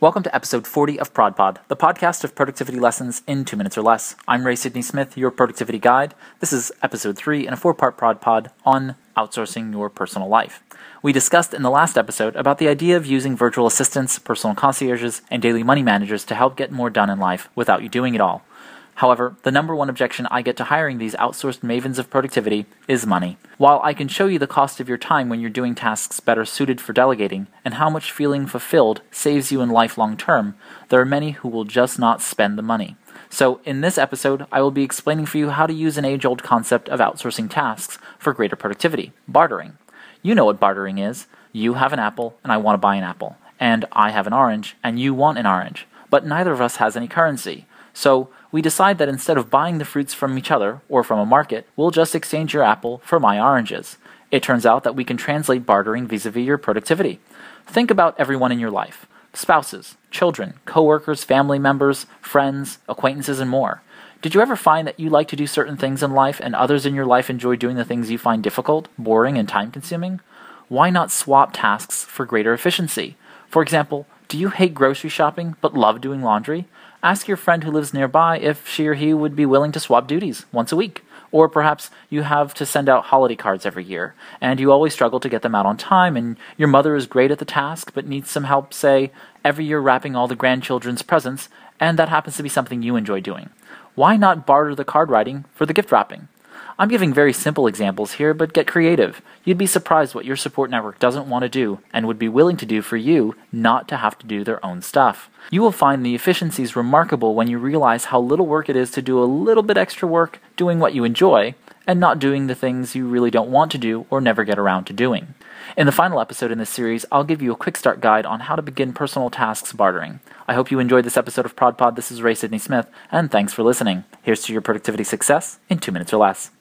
Welcome to episode 40 of ProdPod, the podcast of productivity lessons in two minutes or less. I'm Ray Sidney Smith, your productivity guide. This is episode 3 in a four part ProdPod on outsourcing your personal life. We discussed in the last episode about the idea of using virtual assistants, personal concierges, and daily money managers to help get more done in life without you doing it all. However, the number one objection I get to hiring these outsourced mavens of productivity is money. While I can show you the cost of your time when you're doing tasks better suited for delegating and how much feeling fulfilled saves you in life long term, there are many who will just not spend the money. So, in this episode, I will be explaining for you how to use an age old concept of outsourcing tasks for greater productivity bartering. You know what bartering is. You have an apple, and I want to buy an apple. And I have an orange, and you want an orange. But neither of us has any currency. So, we decide that instead of buying the fruits from each other or from a market, we'll just exchange your apple for my oranges. It turns out that we can translate bartering vis a vis your productivity. Think about everyone in your life spouses, children, coworkers, family members, friends, acquaintances, and more. Did you ever find that you like to do certain things in life and others in your life enjoy doing the things you find difficult, boring, and time consuming? Why not swap tasks for greater efficiency? For example, do you hate grocery shopping but love doing laundry? Ask your friend who lives nearby if she or he would be willing to swap duties once a week. Or perhaps you have to send out holiday cards every year, and you always struggle to get them out on time, and your mother is great at the task but needs some help, say, every year wrapping all the grandchildren's presents, and that happens to be something you enjoy doing. Why not barter the card writing for the gift wrapping? I'm giving very simple examples here, but get creative. You'd be surprised what your support network doesn't want to do and would be willing to do for you not to have to do their own stuff. You will find the efficiencies remarkable when you realize how little work it is to do a little bit extra work doing what you enjoy and not doing the things you really don't want to do or never get around to doing. In the final episode in this series, I'll give you a quick start guide on how to begin personal tasks bartering. I hope you enjoyed this episode of ProdPod. This is Ray Sidney Smith, and thanks for listening. Here's to your productivity success in two minutes or less.